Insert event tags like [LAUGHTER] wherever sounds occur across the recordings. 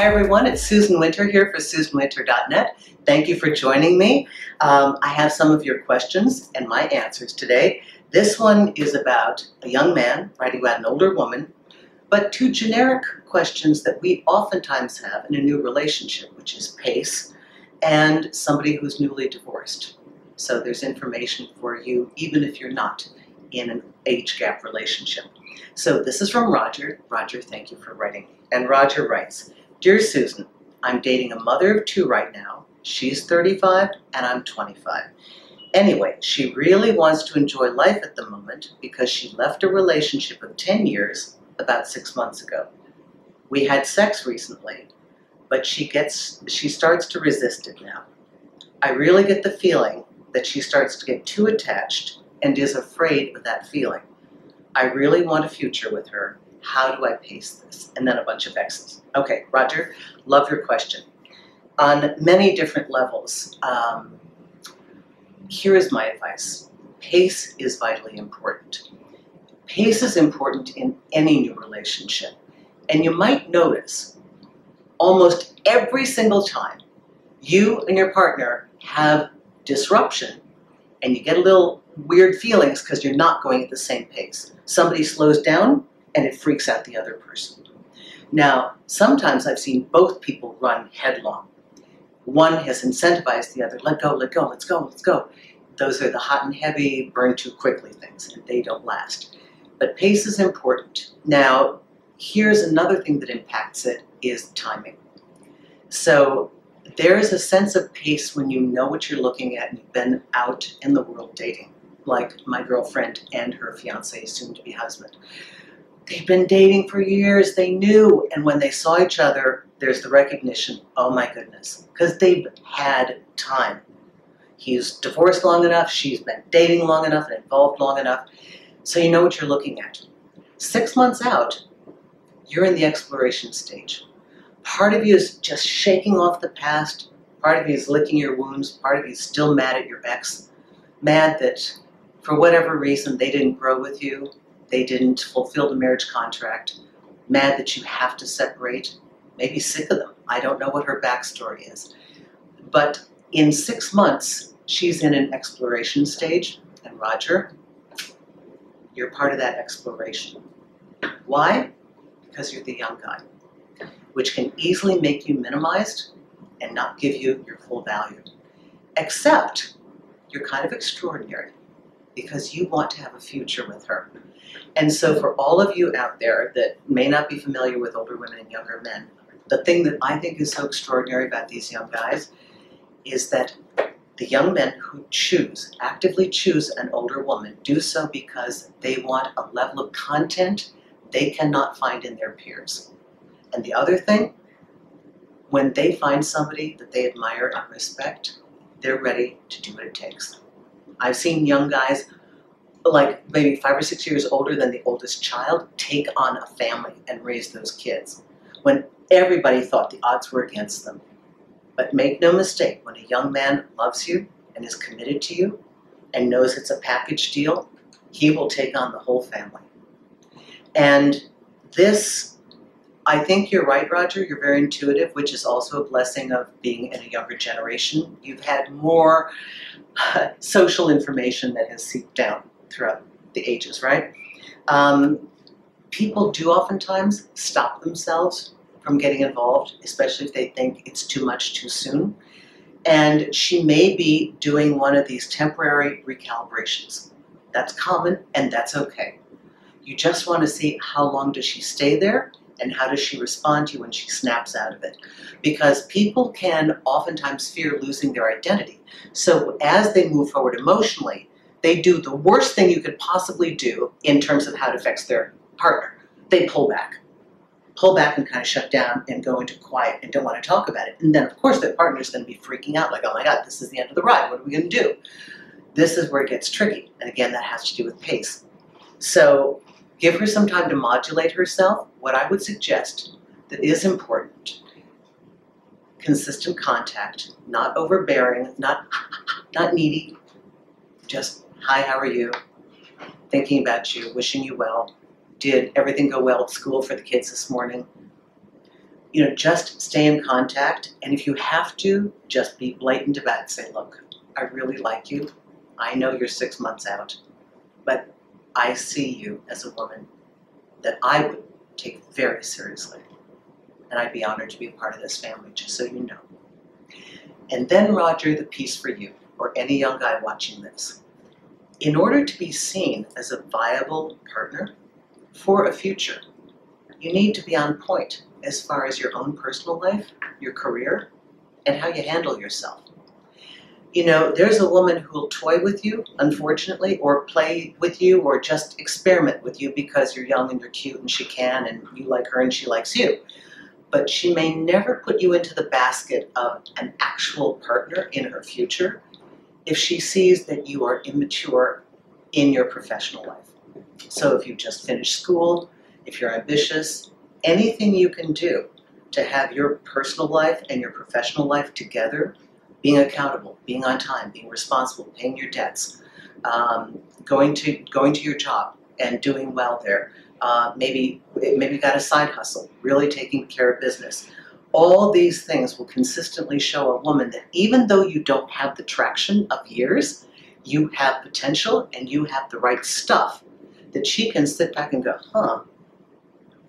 Hi everyone, it's Susan Winter here for SusanWinter.net. Thank you for joining me. Um, I have some of your questions and my answers today. This one is about a young man writing about an older woman, but two generic questions that we oftentimes have in a new relationship, which is pace and somebody who's newly divorced. So there's information for you even if you're not in an age gap relationship. So this is from Roger. Roger, thank you for writing. And Roger writes, Dear Susan, I'm dating a mother of two right now. She's 35 and I'm 25. Anyway, she really wants to enjoy life at the moment because she left a relationship of 10 years about six months ago. We had sex recently, but she gets she starts to resist it now. I really get the feeling that she starts to get too attached and is afraid of that feeling. I really want a future with her. How do I pace this? And then a bunch of X's. Okay, Roger, love your question. On many different levels, um, here is my advice. Pace is vitally important. Pace is important in any new relationship. And you might notice almost every single time you and your partner have disruption and you get a little weird feelings because you're not going at the same pace. Somebody slows down and it freaks out the other person. Now, sometimes I've seen both people run headlong. One has incentivized the other, let go, let go, let's go, let's go. Those are the hot and heavy, burn too quickly things, and they don't last. But pace is important. Now, here's another thing that impacts it is timing. So there is a sense of pace when you know what you're looking at and you've been out in the world dating, like my girlfriend and her fiance, soon to be husband. They've been dating for years, they knew, and when they saw each other, there's the recognition, oh my goodness, because they've had time. He's divorced long enough, she's been dating long enough and involved long enough, so you know what you're looking at. Six months out, you're in the exploration stage. Part of you is just shaking off the past, part of you is licking your wounds, part of you is still mad at your ex, mad that for whatever reason they didn't grow with you, they didn't fulfill the marriage contract, mad that you have to separate, maybe sick of them. I don't know what her backstory is. But in six months, she's in an exploration stage, and Roger, you're part of that exploration. Why? Because you're the young guy, which can easily make you minimized and not give you your full value. Except you're kind of extraordinary because you want to have a future with her. And so, for all of you out there that may not be familiar with older women and younger men, the thing that I think is so extraordinary about these young guys is that the young men who choose, actively choose an older woman, do so because they want a level of content they cannot find in their peers. And the other thing, when they find somebody that they admire and respect, they're ready to do what it takes. I've seen young guys like maybe five or six years older than the oldest child take on a family and raise those kids when everybody thought the odds were against them. But make no mistake, when a young man loves you and is committed to you and knows it's a package deal, he will take on the whole family. And this, I think you're right, Roger, you're very intuitive, which is also a blessing of being in a younger generation. You've had more [LAUGHS] social information that has seeped down throughout the ages, right? Um, people do oftentimes stop themselves from getting involved, especially if they think it's too much too soon. And she may be doing one of these temporary recalibrations. That's common and that's okay. You just want to see how long does she stay there and how does she respond to you when she snaps out of it. Because people can oftentimes fear losing their identity. So as they move forward emotionally, they do the worst thing you could possibly do in terms of how it affects their partner. They pull back. Pull back and kind of shut down and go into quiet and don't want to talk about it. And then, of course, their partner is going to be freaking out like, oh my God, this is the end of the ride. What are we going to do? This is where it gets tricky. And again, that has to do with pace. So give her some time to modulate herself. What I would suggest that is important consistent contact, not overbearing, not, not needy, just hi, how are you? Thinking about you, wishing you well. Did everything go well at school for the kids this morning? you know, just stay in contact. And if you have to, just be blatant about it. Say, look, I really like you. I know you're six months out, but I see you as a woman that I would take very seriously. And I'd be honored to be a part of this family, just so you know. And then, Roger, the piece for you, or any young guy watching this. In order to be seen as a viable partner for a future, you need to be on point as far as your own personal life, your career, and how you handle yourself. You know, there's a woman who will toy with you, unfortunately, or play with you, or just experiment with you because you're young and you're cute and she can, and you like her and she likes you. But she may never put you into the basket of an actual partner in her future if she sees that you are immature in your professional life. So if you just finished school, if you're ambitious, anything you can do to have your personal life and your professional life together, being accountable, being on time, being responsible, paying your debts, um, going to going to your job and doing well there. Uh, maybe maybe got a side hustle, really taking care of business. All these things will consistently show a woman that even though you don't have the traction of years, you have potential and you have the right stuff that she can sit back and go, huh,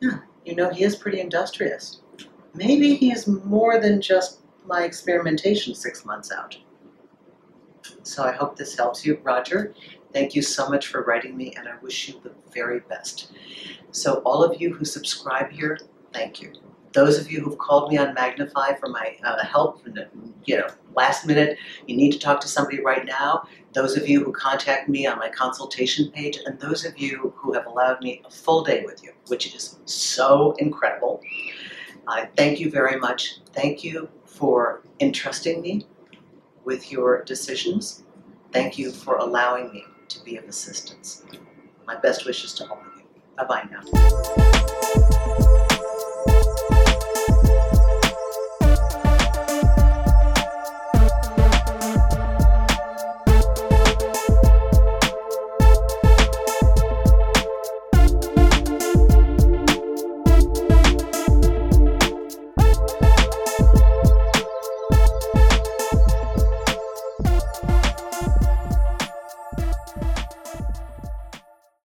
yeah, you know, he is pretty industrious. Maybe he is more than just my experimentation six months out. So I hope this helps you, Roger. Thank you so much for writing me, and I wish you the very best. So all of you who subscribe here, thank you. Those of you who've called me on Magnify for my uh, help, you know, last minute, you need to talk to somebody right now. Those of you who contact me on my consultation page, and those of you who have allowed me a full day with you, which is so incredible. I thank you very much. Thank you for entrusting me with your decisions. Thank you for allowing me to be of assistance. My best wishes to all of you. Bye bye now.